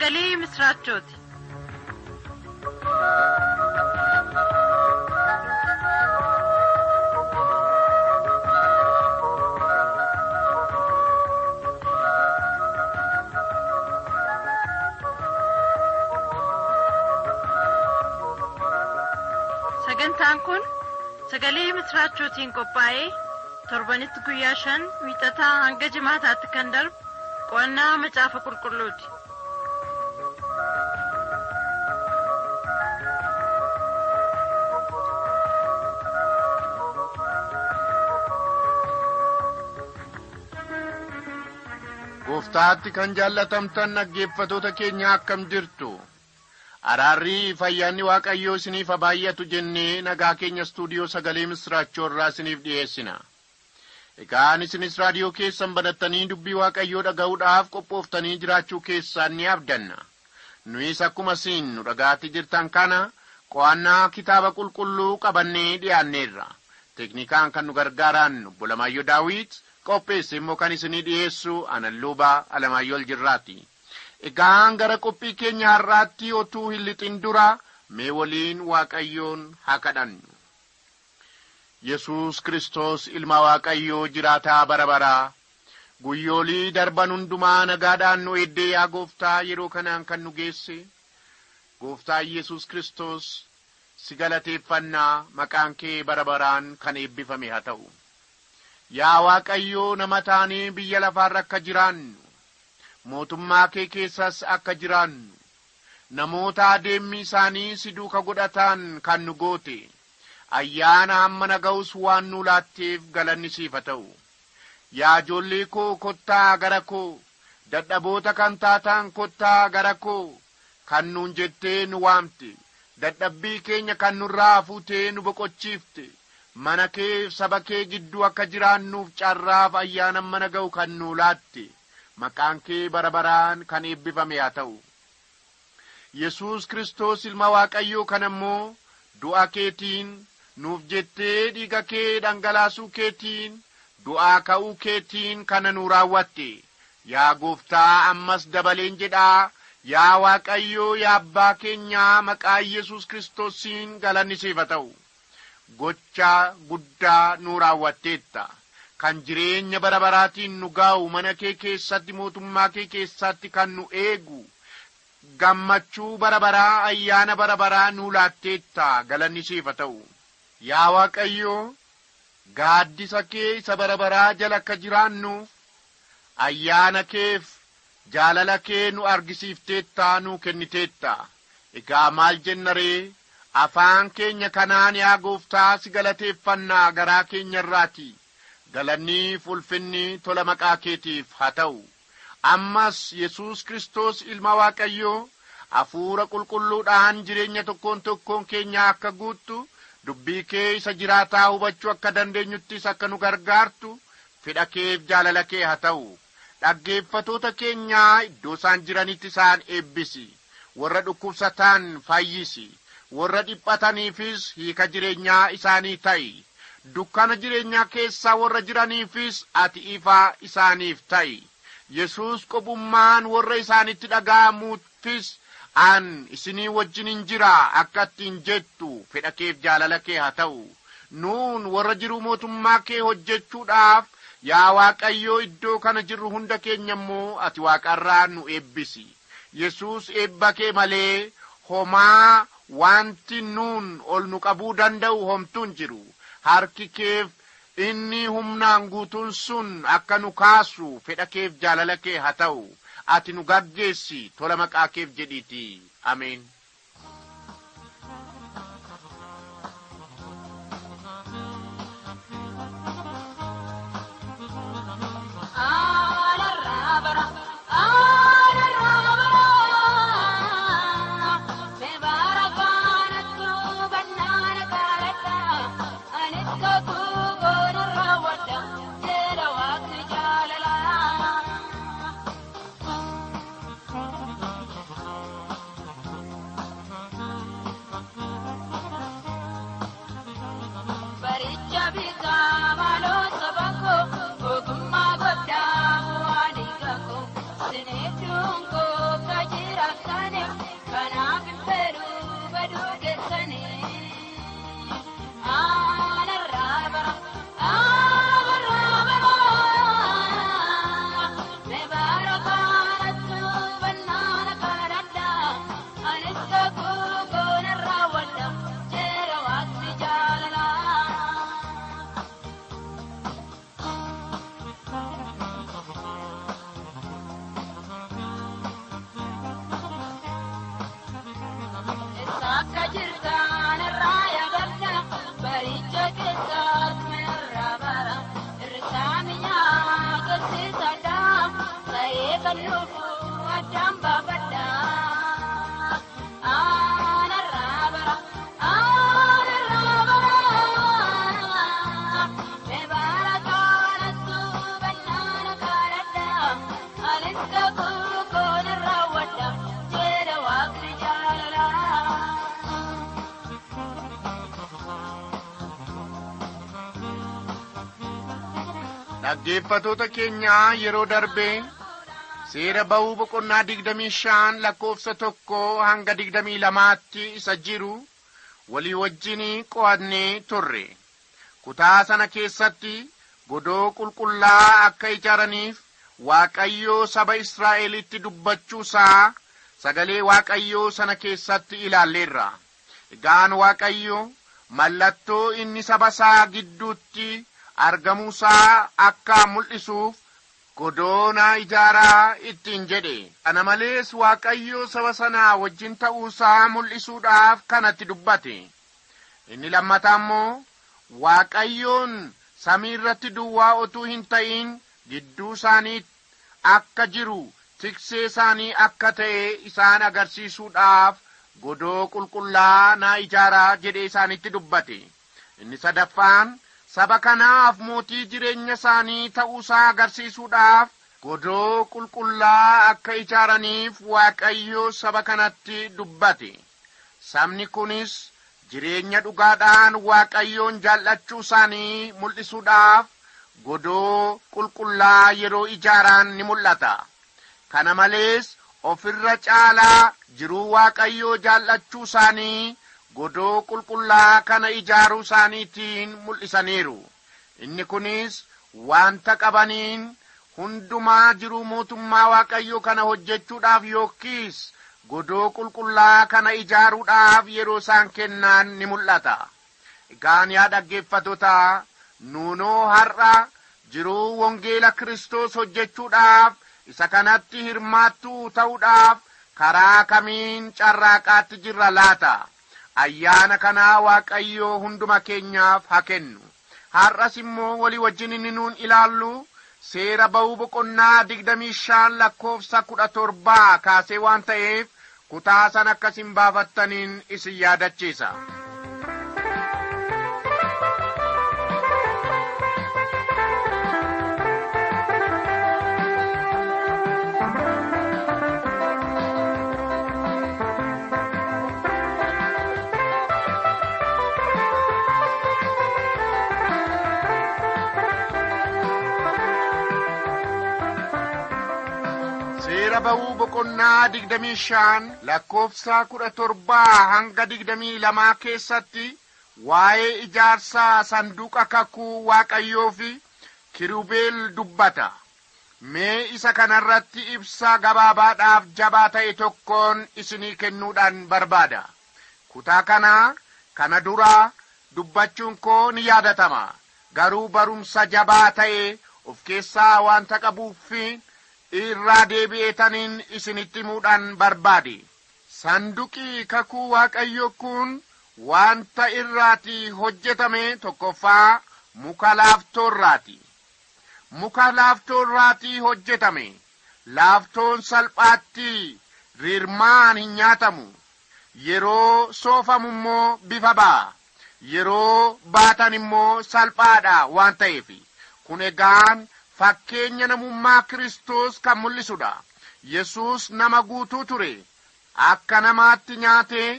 sagalee misiraachooti. sagantaan kun sagalee misiraachootiin qophaa'ee torbanitti guyyaa shan wiixataa hanga jimaataatti kan darbu qo'annaa macaafa qulqulluuti. Gooftaatti kan jaallatamtan dhaggeeffatoota keenya akkam jirtu? Araarrii fayyaanni waaqayyoo isiniif baay'atu jennee nagaa keenya istuudiyoo sagalee misiraachoo irraa isiniif dhi'eessina egaan isinis raadiyoo keessan banattanii dubbii waaqayyoo dhaga'uudhaaf qophooftanii jiraachuu keessaan ni abdanna. Nuyis akkuma isin nu dhagaatti jirtan kana qo'annaa kitaaba qulqulluu qabannee dhi'aanneerra. Teknikaan kan nu gargaaraan obbo Lamaayyoo Daawit qopheesse immoo kan isinii dhi'eessu analluubaa Alamaayyoo Aljirraati. Egaan gara qophii keenya har'aatti otuu hin lixin dura mee waliin Waaqayyoon haa kadhannu. Yesuus Kiristoos ilma Waaqayyoo jiraataa bara baraa guyyoolii darban hundumaa nagaadhaan nu eeddee yaa gooftaa yeroo kanaan kan nu geesse gooftaa Yesuus Kiristoos si galateeffannaa maqaan kee bara baraan kan eebbifame haa ta'u. Yaa Waaqayyoo nama taanee biyya lafaarra akka jiraannu mootummaa kee keessas akka jiraannu namoota adeemmi isaanii si duuka godhatan kan nu goote ayyaana hamma naga'us waan nu laatteef galanni siif haa ta'u. Yaa ijoollee koo kottaa gara koo dadhaboota kan taatan kottaa gara koo kan nuun jettee nu waamte dadhabbii keenya kan nurraa fuutee nu boqochiifte mana kee saba kee gidduu akka jiraannuuf carraaf ayyaana hamma naga'u kan nu laatte maqaan kee bara baraan kan eebbifame haa ta'u. Yesus kristos ilma waaqayyoo kan ammoo du'a keetiin nuuf jettee dhiiga kee dhangalaasuu keetiin du'aa ka'uu keetiin kana nu raawwatte. Yaa gooftaa ammas dabaleen jedhaa yaa waaqayyoo yaa abbaa keenyaa maqaa yesus kiristoosiin galanni siif haa ta'u gocha guddaa nu raawwatteetta kan jireenya bara baraatiin nu gaa'u mana kee keessatti mootummaa kee keessatti kan nu eegu gammachuu bara baraa ayyaana bara baraa nu laatteetta. Galanni haa ta'u. Yaa waaqayyoo gaaddisa kee isa bara baraa jala akka jiraannuuf ayyaana keef jaalala kee nu argisiifteetta nu kenniteetta. Egaa maal jenna ree afaan keenya kanaan yaa gooftaa si galateeffannaa garaa keenya irraati galannii ulfinni tola maqaa keetiif haa ta'u. Ammas yesus kristos ilma waaqayyoo hafuura qulqulluudhaan jireenya tokkoon tokkoon keenya akka guuttu dubbii kee isa jiraataa hubachuu akka dandeenyuttis akka nu gargaartu fedha keef jaalala kee haa ta'u. Dhaggeeffatoota keenyaa iddoo isaan jiranitti isaan eebbisi. Warra dhukkubsataan fayyisi warra dhiphataniifis hiika jireenyaa isaanii ta'i. Dukkana jireenyaa keessaa warra jiraniifis ati ifaa isaaniif ta'i. Yesus qobummaan warra isaanitti dhaga'amuufis an isinii wajjinin jira akka ittiin jettu fedha keef jaalala kee haa ta'u. Nuun warra jiruu mootummaa kee hojjechuudhaaf yaa waaqayyoo iddoo kana jirru hunda keenya immoo ati waaqarraa nu eebbisi. Yesus eebba kee malee homaa wanti nuun ol nu qabuu danda'u homtuun jiru. Harki keef inni humnaan guutuun sun akka nu kaasu fedha keef jaalala kee haa ta'u. Ati nu gaggeessi tola maqaa keef jedhiiti ameen dhaggeeffatoota keenyaa yeroo darbee seera ba'uu boqonnaa digdamii shan lakkoofsa tokko hanga digdamii lamaatti isa jiru walii wajjin qo'annee turre kutaa sana keessatti godoo qulqullaa akka ijaaraniif waaqayyoo saba israa'elitti dubbachuusaa sagalee waaqayyoo sana keessatti ilaalleerra. Egaan waaqayyo mallattoo inni saba isaa gidduutti argamuusaa akka mul'isuuf godoona ijaaraa ittiin jedhe. Kana malees waaqayyo saba sanaa wajjin ta'uusaa mul'isuudhaaf kanatti dubbate. Inni lammataa immoo waaqayyoon samii irratti duwwaa otuu hin ta'in gidduu isaanii akka jiru tiksee isaanii akka ta'e isaan agarsiisuudhaaf godoo qulqullaa naa ijaaraa jedhee isaanitti dubbate. Inni sadaffaan saba kanaaf mootii jireenya isaanii ta'uusaa agarsiisuudhaaf godoo qulqullaa akka ijaaraniif waaqayyo saba kanatti dubbate. Sabni kunis jireenya dhugaadhaan waaqayyoon jaallachuu isaanii mul'isuudhaaf godoo qulqullaa yeroo ijaaraan ni mul'ata. Kana malees ofirra caalaa jiruu waaqayyoo jaallachuu isaanii godoo qulqullaa kana ijaaruu isaaniitiin mul'isaniiru. Inni kunis wanta qabaniin hundumaa jiruu mootummaa waaqayyoo kana hojjechuudhaaf yookiis godoo qulqullaa kana ijaaruudhaaf yeroo isaan kennaan ni mul'ata. Egaan yaa dhaggeeffatota nuunoo har'a jiruu wangeela kiristoos hojjechuudhaaf isa kanatti hirmaattuu ta'uudhaaf karaa kamiin carraaqaatti jirra laata ayyaana kanaa waaqayyoo hunduma keenyaaf haa kennu. Har'as immoo walii wajjin inni nuun ilaallu seera ba'uu boqonnaa digdamii shan lakkoofsa kudha torbaa kaasee waan ta'eef kutaa san akkasin baafattaniin isin yaadachiisa boqonnaa digdamii shan lakkoofsa kudha torbaa hanga digdamii lamaa keessatti waa'ee ijaarsaa sanduuqa kakuu waaqayyoo fi kirubeel dubbata. Mee isa kanarratti ibsa gabaabaadhaaf jabaa ta'e tokkoon isinii kennuudhaan barbaada. Kutaa kanaa kana duraa dubbachuun koo ni yaadatama. Garuu barumsa jabaa ta'e of keessaa wanta qabuufi irraa deebi'eetaniin isinitti himuudhaan barbaade sanduqi kakuu waaqayyo kun wanta irraati hojjetame tokkoffaa muka laaftoorraati. Muka laaftoorraati hojjetame laaftoon salphaatti rirmaan hin nyaatamu. Yeroo soofamu immoo bifa ba'a yeroo baatan immoo salphaadha waan ta'eef. Kun egaan fakkeenya namummaa Kiristoos kan mul'isudha. Yesuus nama guutuu ture. Akka namaatti nyaatee,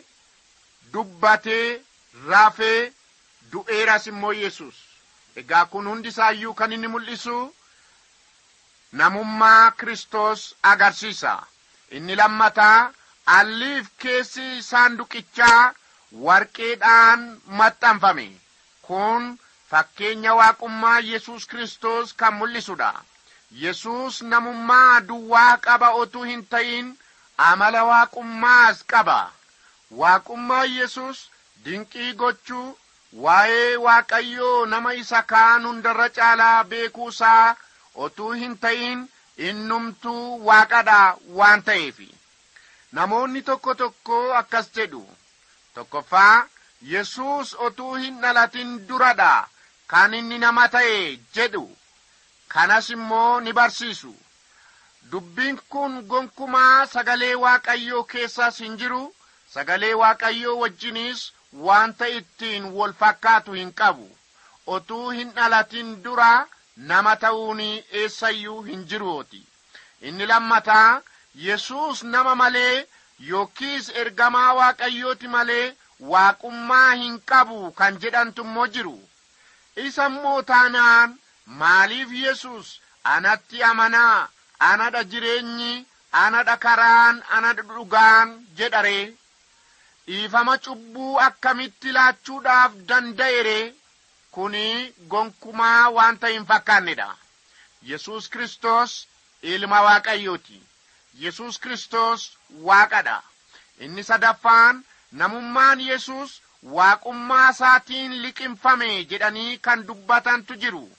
dubbatee, rafee, du'eeras immoo Yesuus. Egaa kun hundi isaayyuu kan inni mul'isu namummaa Kiristoos agarsiisa. Inni lammataa alliif keessi saanduqichaa warqeedhaan maxxanfame. Kun fakkeenya waaqummaa Yesuus Kiristoos kan mul'isudha. Yesuus namummaa duwwaa qaba otuu hin ta'in amala waaqummaas qaba. Waaqummaa Yesuus dinqii gochuu waa'ee Waaqayyoo nama isa kaan hundarra caalaa beekuusaa otuu hin ta'in innumtuu waaqadha waan ta'eef. Namoonni tokko tokko akkas jedhu. Tokkoffaa Yesuus otuu hin dhalatin duradha. Kan inni nama ta'e jedhu. Kanas immoo ni barsiisu. Dubbiin kun gonkumaa sagalee waaqayyoo keessas hin jiru. Sagalee waaqayyoo wajjinis wanta ittiin wal fakkaatu hin qabu. Otuu hin dhalatin dura nama ta'uun eessayyuu hin jiruoti inni lammataa yesuus nama malee yookiis ergamaa waaqayyooti malee waaqummaa hin qabu kan jedhantu immoo jiru isa immoo taanaan maaliif yesus anatti amanaa anadha jireenyi anadha karaan anadha dhugaan jedharee dhiifama cubbuu akkamitti laachuudhaaf danda'ere? Kuni gonkumaa wanta hin fakkaannedha yesus kristos ilma waaqayyooti. Yesus kristos waaqadha inni sadaffaan namummaan yesus waaqummaa isaatiin liqimfame jedhanii kan dubbatantu jiru.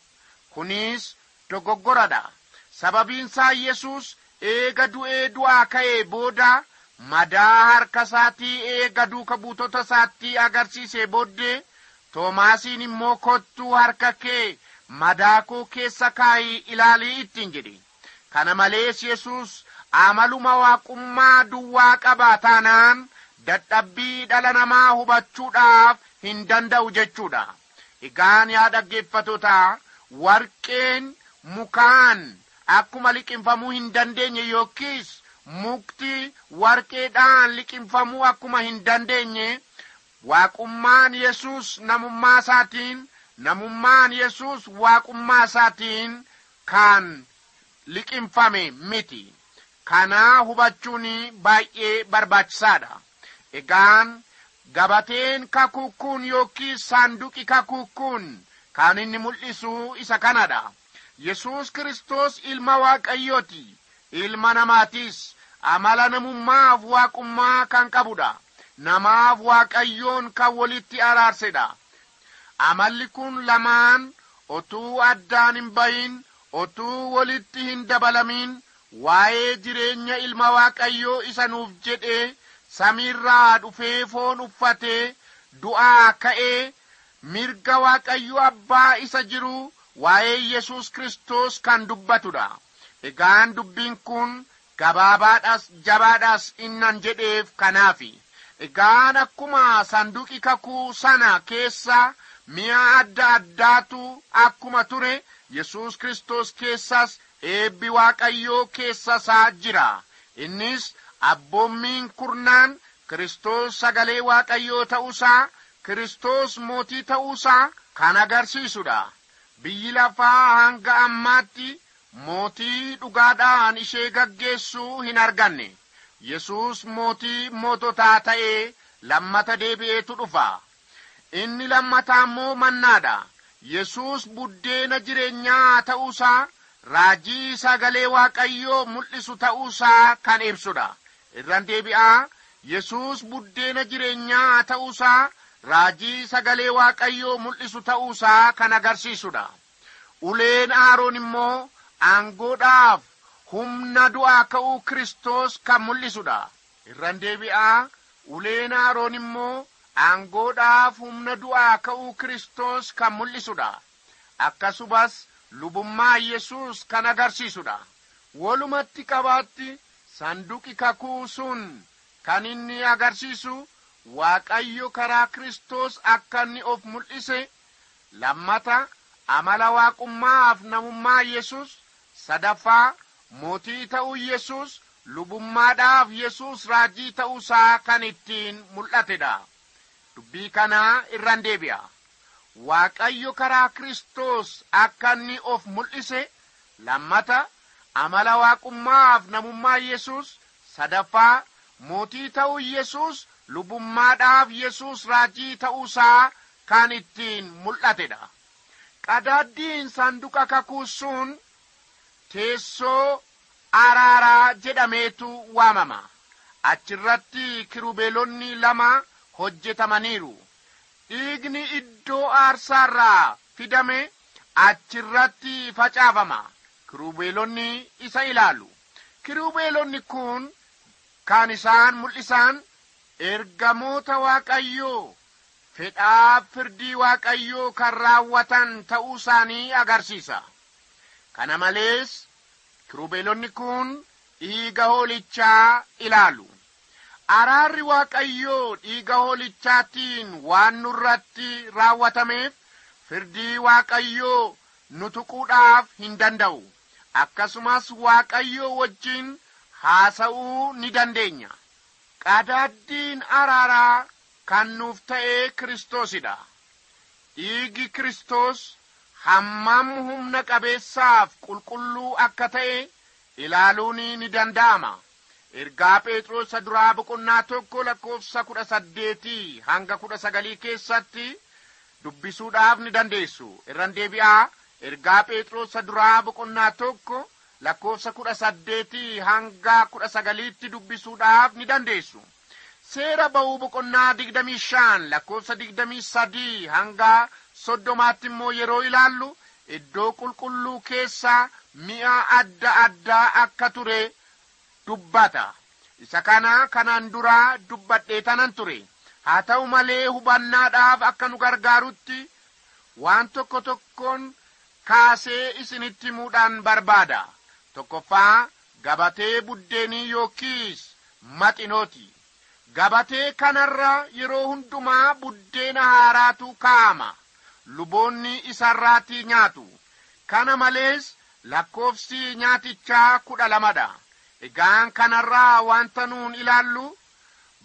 Kunis dogoggoradha sababiinsaa yesus eega du'ee du'aa ka'ee booda madaa harka isaatii eega duuka buutota isaatti agarsiisee booddee toomaasiin immoo kottuu harka kee madaa koo keessa kaayii ilaalii ittiin jedhe. Kana malees yesus amaluma waaqummaa duwwaa qaba taanaan dadhabbii dhala namaa hubachuudhaaf hin danda'u jechuudha. Egaan yaa dhaggeeffatotaa warqeen mukaan akkuma liqimfamuu hin dandeenye yookiis mukti warqeedhaan liqimfamuu akkuma hin dandeenye waaqummaan yesus namummaa isaatiin namummaan yesus waaqummaa isaatiin kan liqimfame miti. Kanaa hubachuun baay'ee barbaachisaadha egaan gabateen kakuukkuun yookiis saanduqi kakuukkuun kan inni mul'isu isa kanadha yesus kristos ilma waaqayyooti ilma namaatiis amala namummaaf waaqummaa kan qabudha namaaf waaqayyoon kan walitti araarsedha. Amalli kun lamaan otuu addaan hin bahin otuu walitti hin dabalamin waa'ee jireenya ilma waaqayyoo isa nuuf jedhee samiirraa dhufee foon uffatee du'aa ka'ee mirga waaqayyo abbaa isa jiru waa'ee yesus kristos kan dubbatudha. Egaan dubbiin kun gabaabaadhas jabaadhas innan jedheef kanaafi. Egaan akkuma sanduqi kakuu sana keessa mi'a adda addaatu akkuma ture yesus kristos keessas eebbi waaqayyoo keessa isaa jira. Innis abboommiin kurnaan kristos sagalee waaqayyoo ta'uusaa kristos mootii ta'uusaa kan agarsiisudha biyyi lafaa hanga ammaatti mootii dhugaadhaan ishee gaggeessuu hin arganne yesus mootii moototaa ta'ee lammata deebi'eetu dhufa inni lammataa immoo mannaadha yesus buddeena jireenyaa ta'uusaa raajii sagalee waaqayyoo mul'isu ta'uusaa kan ibsudha irran deebi'aa yesus buddeena jireenyaa ta'uusaa raajii sagalee waaqayyoo mul'isu ta'uusaa kan agarsiisudha uleen aaroon immoo aangoodhaaf humna du'aa ka'uu kristos kan mul'isudha irran deebi'aa uleen aaroon immoo aangoodhaaf humna du'aa ka'uu kristos kan mul'isudha akkasumas lubummaa yesus kan agarsiisudha walumatti qabaatti sanduqi kakuu sun kan inni agarsiisu waaqayyo karaa kristos akka inni of mul'ise lammata amala waaqummaaf namummaa yesus sadaffaa mootii ta'uu yesus lubummaadhaaf yesus raajii ta'uusaa kan ittiin mul'atedha. Dubbii kanaa irran deebi'a. Waaqayyo karaa kristos akka inni of mul'ise lammata amala waaqummaaf namummaa yesus sadaffaa mootii ta'uu yesus lubummaadhaaf yesus raajii ta'uusaa kan ittiin mul'atedha qadaaddiin sanduqa kakuu sun teessoo araaraa jedhameetu waamama achirratti kirubeelonni lama hojjetamaniiru dhiigni iddoo aarsaarraa fidame achirratti facaafama kirubeelonni isa ilaalu. Kirubeelonni kun kan isaan mul'isan ergamoota waaqayyoo fedhaa firdii waaqayyoo kan raawwatan ta'uu isaanii agarsiisa. Kana malees kirubeelonni kun dhiiga hoolichaa ilaalu. Araarri waaqayyoo dhiiga hoolichaatiin waan nurratti raawwatameef firdii waaqayyoo nu tuquudhaaf hin danda'u akkasumas waaqayyoo wajjin haasa'uu ni dandeenya. Qadaaddiin araaraa kan nuuf ta'ee kiristoosidha dhiigi kristos hammam humna qabeessaaf qulqulluu akka ta'e ilaaluun ni danda'ama. Ergaa phexrosa duraa boqonnaa tokko lakkoofsa kudha saddeetii hanga kudha sagalii keessatti dubbisuudhaaf ni dandeessu. Irran deebi'aa ergaa phexrosa duraa boqonnaa tokko lakkoofsa kudha saddeetii hanga kudha sagaliitti dubbisuudhaaf ni dandeessu. Seera ba'uu boqonnaa digdamii shan lakkoofsa digdamii sadii hanga soddomaatti immoo yeroo ilaallu iddoo qulqulluu keessa mi'a adda addaa akka ture dubbata. Isa kana kanaan duraa dubbadhee tanan ture. Haa ta'u malee hubannaadhaaf akka nu gargaarutti waan tokko tokkoon kaasee isinitti himuudhaan barbaada. Tokkoffaa gabatee buddeenii yookiis maxinooti. Gabatee kanarra yeroo hundumaa buddeena haaraatu kaa'ama luboonni isarraatii nyaatu. Kana malees lakkoofsi nyaatichaa kudha lamadha egaan kanarraa wanta nuun ilaallu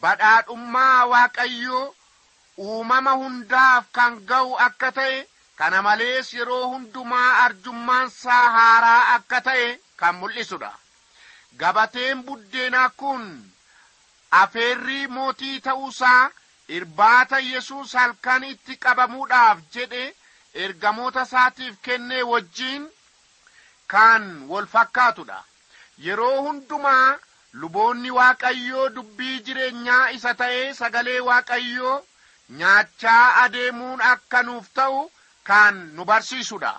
badhaadhummaa waaqayyoo uumama hundaaf kan ga'u akka ta'e kana malees yeroo hundumaa arjummaansaa haaraa akka ta'e kan mul'isudha gabateen buddeenaa kun afeerrii mootii ta'uusaa irbaata yesus halkan itti qabamuudhaaf jedhe ergamoota isaatiif kennee wajjiin kan wal fakkaatudha yeroo hundumaa luboonni waaqayyoo dubbii jireenyaa isa ta'ee sagalee waaqayyoo nyaachaa adeemuun akka nuuf ta'u kan nu barsiisudha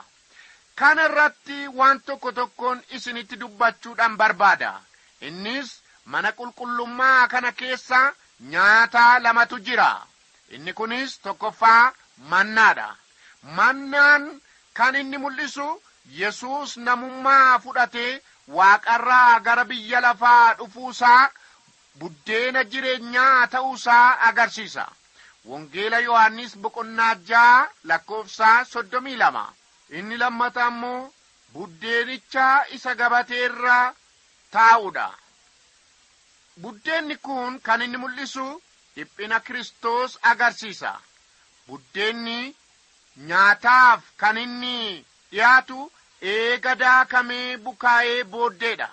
kana irratti waan tokko tokkoon isinitti dubbachuudhaan barbaada. Innis mana qulqullummaa kana keessa nyaata lamatu jira. Inni kunis tokkoffaa mannaadha. Mannaan kan inni mul'isu yesus namummaa fudhatee waaqarraa gara biyya lafaa dhufuusaa buddeena jireenyaa ta'uusaa agarsiisa wangeela yohannis boqonnaa ja'a lakkoofsaa soddomii lama inni lammata ammoo buddeenicha isa gabateerra taa'udha buddeenni kun kan inni mul'isu dhiphina kristos agarsiisa buddeenni nyaataaf kan inni dhiyaatu eega daakamee bukaa'ee booddeedha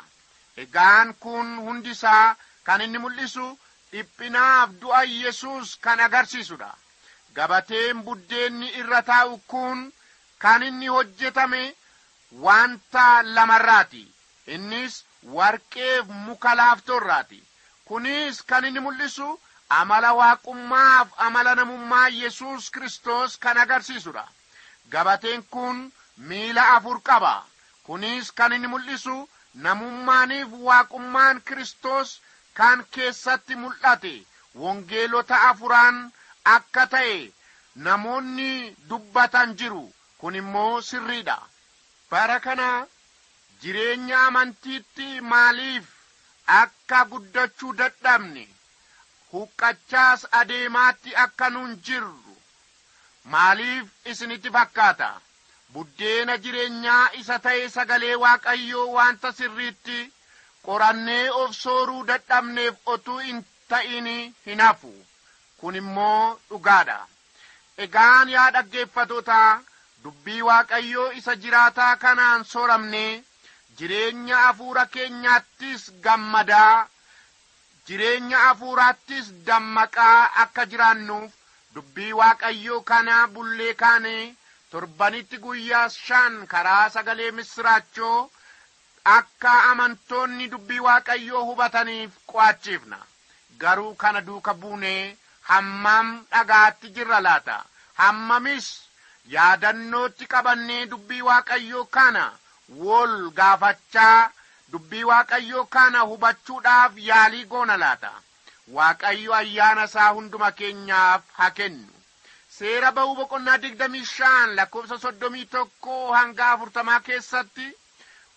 egaan kun hundisaa kan inni mul'isu dhiphinaaf du'a yesus kan agarsiisudha gabateen buddeenni irra taa'u kun kan inni hojjetame wanta lamarraati. Innis warqeef muka laaftoorraati kunis kan inni mul'isu amala waaqummaaf amala namummaa yesus kristos kan agarsiisudha gabateen kun miila afur qaba. Kunis kan inni mul'isu namummaaniif waaqummaan kristos kan keessatti mul'ate wangeelota afuraan akka ta'e namoonni dubbatan jiru. Kun immoo sirriidha. Bara kana jireenya amantiitti maaliif akka guddachuu dadhabne? Huqqachaas adeemaatti akka nun jirru. Maaliif isinitti fakkaata? Buddeena jireenyaa isa ta'e sagalee waaqayyoo wanta sirriitti qorannee of sooruu dadhabneef otuu hin ta'in hin hafu. Kun immoo dhugaadha egaan yaa dhaggeeffatootaa dubbii waaqayyoo isa jiraataa kanaan sooramne jireenya hafuura keenyaattis gammadaa jireenya hafuuraattis dammaqaa akka jiraannuuf dubbii waaqayyoo kana bullee kaane torbanitti guyyaa shan karaa sagalee misiraachoo akka amantoonni dubbii waaqayyoo hubataniif qo'achiifna. Garuu kana duuka buunee hammam dhagaatti jirra laata? Hammamis yaadannootti qabannee dubbii waaqayyoo kana? Wol gaafachaa dubbii waaqayyoo kana hubachuudhaaf yaalii goona laata? Waaqayyo ayyaana isaa hunduma keenyaaf haa kennu. Seera ba'uu boqonnaa digdamii shan lakkoofsa soddomii tokko hanga afurtamaa keessatti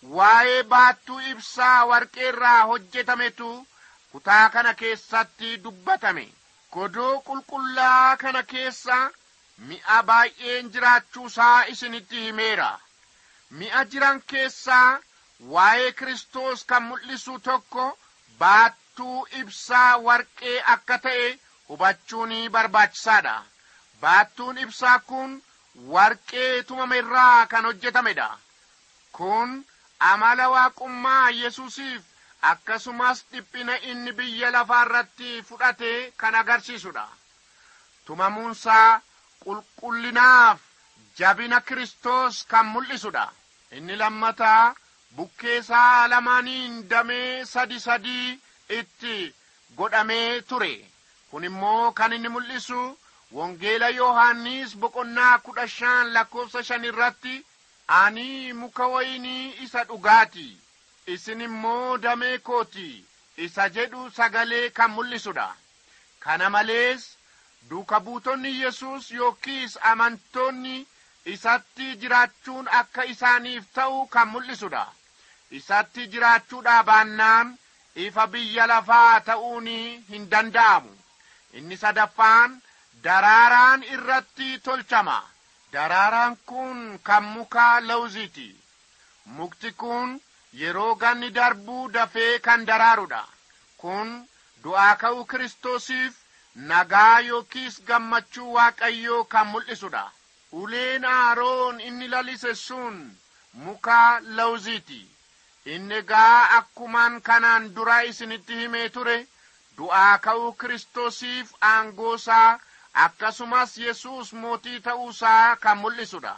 waa'ee baattuu ibsaa warqeerraa hojjetametu kutaa kana keessatti dubbatame. Godoo qulqullaa kana keessa mi'a baay'een jiraachuusaa isinitti himeera. Mi'a jiran keessaa waa'ee kristos kan mul'isu tokko baattuu ibsaa warqee akka ta'e hubachuun barbaachisaadha. Baattuun ibsaa kun warqee tumame irraa kan hojjetamedha. Kun amala waaqummaa yesuusiif akkasumas dhiphina inni biyya lafaa irratti fudhate kan agarsiisudha tumamuunsaa qulqullinaaf jabina Kiristoos kan mul'isudha inni lammataa bukkeesaa lamaaniin damee sadi sadii itti godhamee ture. Kun immoo kan inni mul'isu wangeela yohaannis boqonnaa kudha shan lakkoofsa shan irratti ani muka waynii isa dhugaati isin immoo damee kooti. Isa jedhu sagalee kan mul'isudha kana malees duuka buutonni yesus yookiis amantoonni isatti jiraachuun akka isaaniif ta'u kan mul'isudha isatti jiraachuudhaa baannaan ifa biyya lafaa ta'uun hin danda'amu. Inni sadaffaan daraaraan irratti tolchama daraaraan kun kan muka lawziiti mukti kun yeroo ganni darbuu dafee kan daraarudha kun du'aa ka'uu kiristoosiif nagaa yookiis gammachuu waaqayyoo kan mul'isudha uleen aaroon inni lalise sun muka lawziiti inni egaa akkumaan kanaan dura isinitti himee ture du'aa ka'uu kiristoosiif aangoosaa akkasumas yesus mootii ta'uusaa kan mul'isudha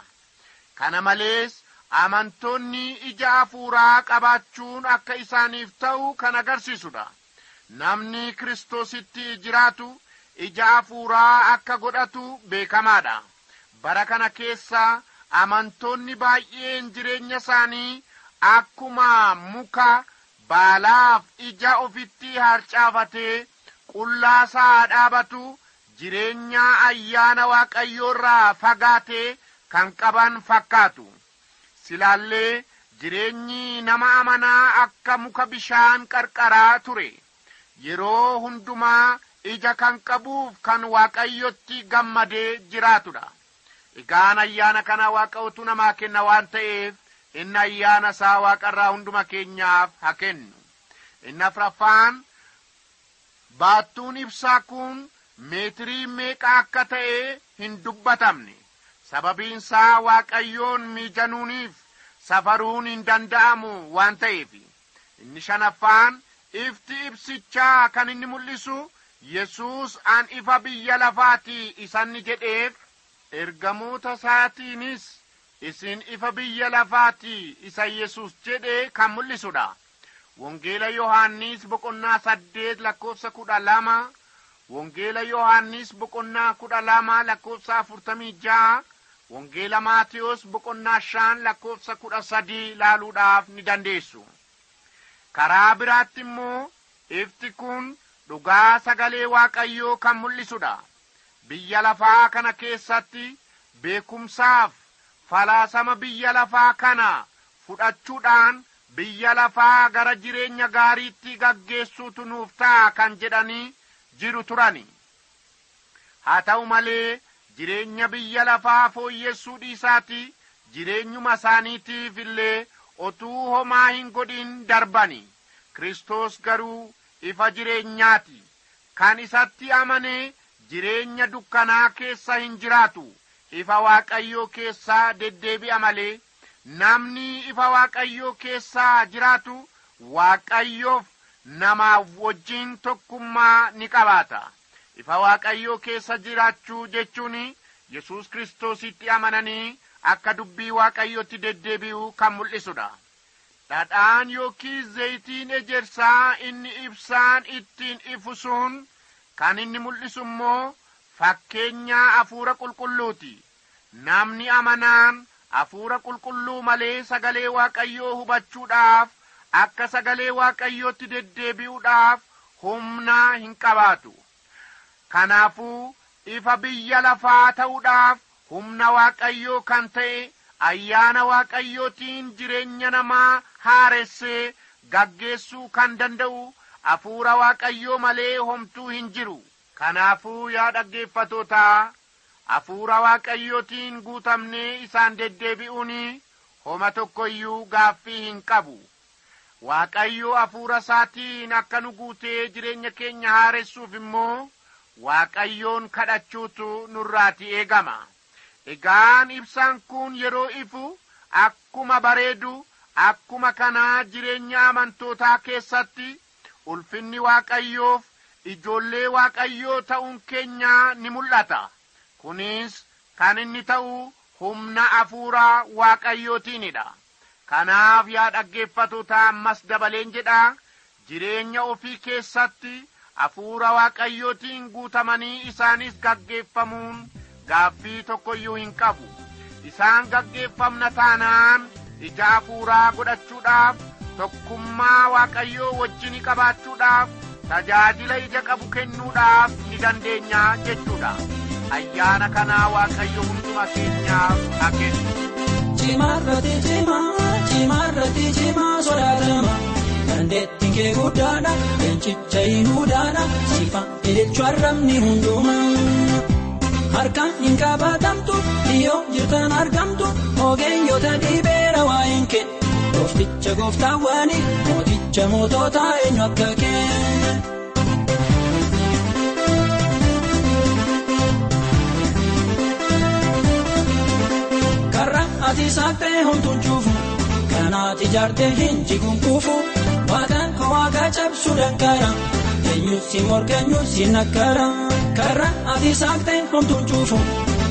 kana malees amantoonni ija hafuuraa qabaachuun akka isaaniif ta'u kan agarsiisudha namni kiristoositti jiraatu ija hafuuraa akka godhatu beekamaadha. Bara kana keessa amantoonni baay'een jireenya isaanii akkuma muka baalaaf ija ofitti harcaafatee qullaasaa dhaabatu jireenya ayyaana waaqayyoorraa fagaatee kan qaban fakkaatu. Silaallee jireenyi nama amanaa akka muka bishaan qarqaraa ture. Yeroo hundumaa ija kan qabuuf kan waaqayyotti gammadee jiraatudha. Egaan ayyaana kana waaqayyotu namaa kenna waan ta'eef inni ayyaana isaa waaqarraa hunduma keenyaaf haa kennu. Inni afraffaan baattuun ibsaa kun meetirii meeqa akka ta'e hin dubbatamne? Sababiinsaa waaqayyoon miijanuuniif safaruun hin danda'amu waan ta'eef inni shanaffaan ifti ibsichaa kan inni mul'isu yesus an ifa biyya lafaati isanni jedheef ergamoota isaatiinis isin ifa biyya lafaati isa yesus jedhe kan mul'isudha. Wangeela yohaannis boqonnaa saddeet lakkoofsa kudha lama wangeela yohaannis boqonnaa kudha lama lakkoofsa afurtamii ja'a wangeela maatiyos boqonnaa shan lakkoofsa kudha sadii laaluudhaaf ni dandeessu. Karaa biraatti immoo ifti kun dhugaa sagalee waaqayyoo kan mul'isudha biyya lafaa kana keessatti beekumsaaf falaasama biyya lafaa kana fudhachuudhaan biyya lafaa gara jireenya gaariitti gaggeessuutu nuuf ta'a kan jedhanii jiru turani. Haa ta'u malee jireenya biyya lafaa fooyyessuu dhiisaati. Jireenyuma isaaniitiif illee otuu homaa hin godhin darbani. Kristos garuu ifa jireenyaati. Kan isatti amanee jireenya dukkanaa keessa hin jiraatu. Ifa waaqayyoo keessaa deddeebi'a malee namni ifa waaqayyoo keessaa jiraatu waaqayyoof namaaf wajjin tokkummaa ni qabaata. Ifa waaqayyoo keessa jiraachuu jechuun yesus kiristoositti amananii akka dubbii waaqayyootti deddeebi'uu kan mul'isudha dhadhaan yookiin zayitiin ejersaa inni ibsaan ittiin ifu sun kan inni mul'isu immoo fakkeenyaa hafuura qulqulluuti. Namni amanaan hafuura qulqulluu malee sagalee waaqayyoo hubachuudhaaf akka sagalee waaqayyootti deddeebi'uudhaaf humna hin qabaatu. Kanaafuu ifa biyya lafaa ta'uudhaaf humna waaqayyoo kan ta'e ayyaana waaqayyootiin jireenya namaa haaressee gaggeessuu kan danda'u hafuura waaqayyoo malee homtuu hin jiru. Kanaafuu yaa dhaggeeffatootaa hafuura waaqayyootiin guutamnee isaan deddeebi'uun homa tokko iyyuu gaaffii hin qabu waaqayyo hafuura isaatiin akka nu guutee jireenya keenya haaressuuf immoo waaqayyoon kadhachuutu nurraati eegama. Egaan ibsaan kun yeroo ifu akkuma bareedu akkuma kanaa jireenya amantootaa keessatti ulfinni waaqayyoof ijoollee waaqayyoo ta'uun keenya ni mul'ata. Kunis kan inni ta'u humna hafuuraa waaqayyootiinidha kanaaf yaa dhaggeeffatoota ammas dabaleen jedha. Jireenya ofii keessatti hafuura waaqayyootiin guutamanii isaanis gaggeeffamuun gaaffii tokko iyyuu hin qabu. Isaan gaggeeffamna taanaan ija hafuuraa godhachuudhaaf tokkummaa waaqayyoo wajjin qabaachuudhaaf tajaajila ija qabu kennuudhaaf ni dandeenya jechuudha. Ayyaana kanaa waaqayyo hunduma keenyaaf haa kennu cimaa, cimaarratti cimaa sodaatama. Dandeettiin kee guddaadha, leencicha Yihudaadha, sifa ililchuu arrabni hundumaa. Harkaan hin qabatamtu, dhiyyoo jirtan argamtu, ogeeyyoota dhibeera waa'een kee. Goofticha gooftaawwani, mooticha mootota eenyu akka kee. Karra ati saaxee homtuun cuufu, kanaati jaartee hin jiguun kuufu, waaqaan koo waaqa cabsuu danqara, eenyus si morga eenyus si nakkara. Karra ati saaxee homtuun cuufu,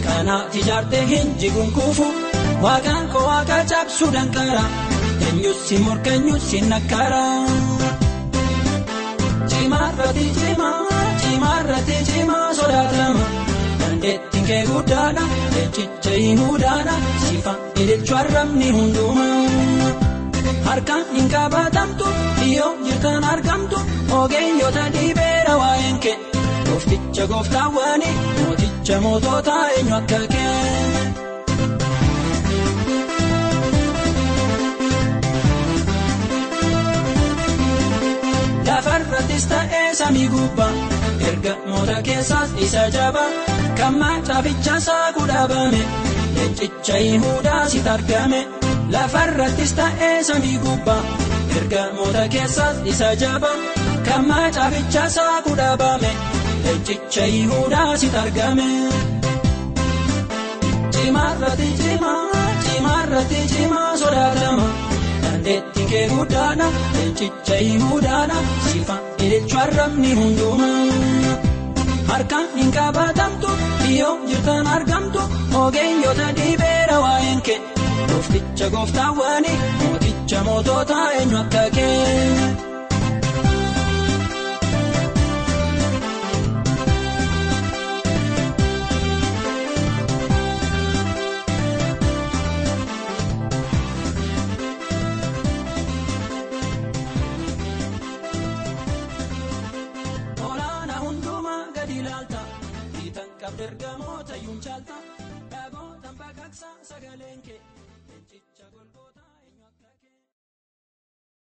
kanaati jaartee hin jiguun kuufu, waaqaan koo waaqa cabsuu danqara, eenyus si morga eenyus si nakkara. Cimaarratti cimaa, cimaarratti cimaa sodaatama. Kee guddaadha, leencicha Yihudaadha, sifa ililchuu arrabni hundumaa. Harkaan hin qabatamtu, dhiyyoo jirtan argamtu, ogeeyyoota dhibeera waa'een kee. Goofticha gooftaawwani, mooticha mootota eenyu akka kee. Lafarrattis ta'ee samii gubbaa erga moota keessaas isa jaba kan macaaficha saaquu dhaabame leencicha Yihudaa sit argame. Lafarrattis ta'ee samii gubbaa erga moota keessaas isa jaba kan macaaficha saaquu dhaabame leencicha Yihudaa sit argame. Cimaarratti cimaa, cimaarratti cimaa sodaatama. Dandeettiin kee guddaadha, leencicha Yihudaadha, sifa ililchuu arrabni hundumaa. Harkaan hin qabatamtu, dhiyyoo jirtan argamtu, ogeeyyoota dhibeera waa'een kee. Goofticha gooftaawwani, mooticha mootota eenyu akka kee.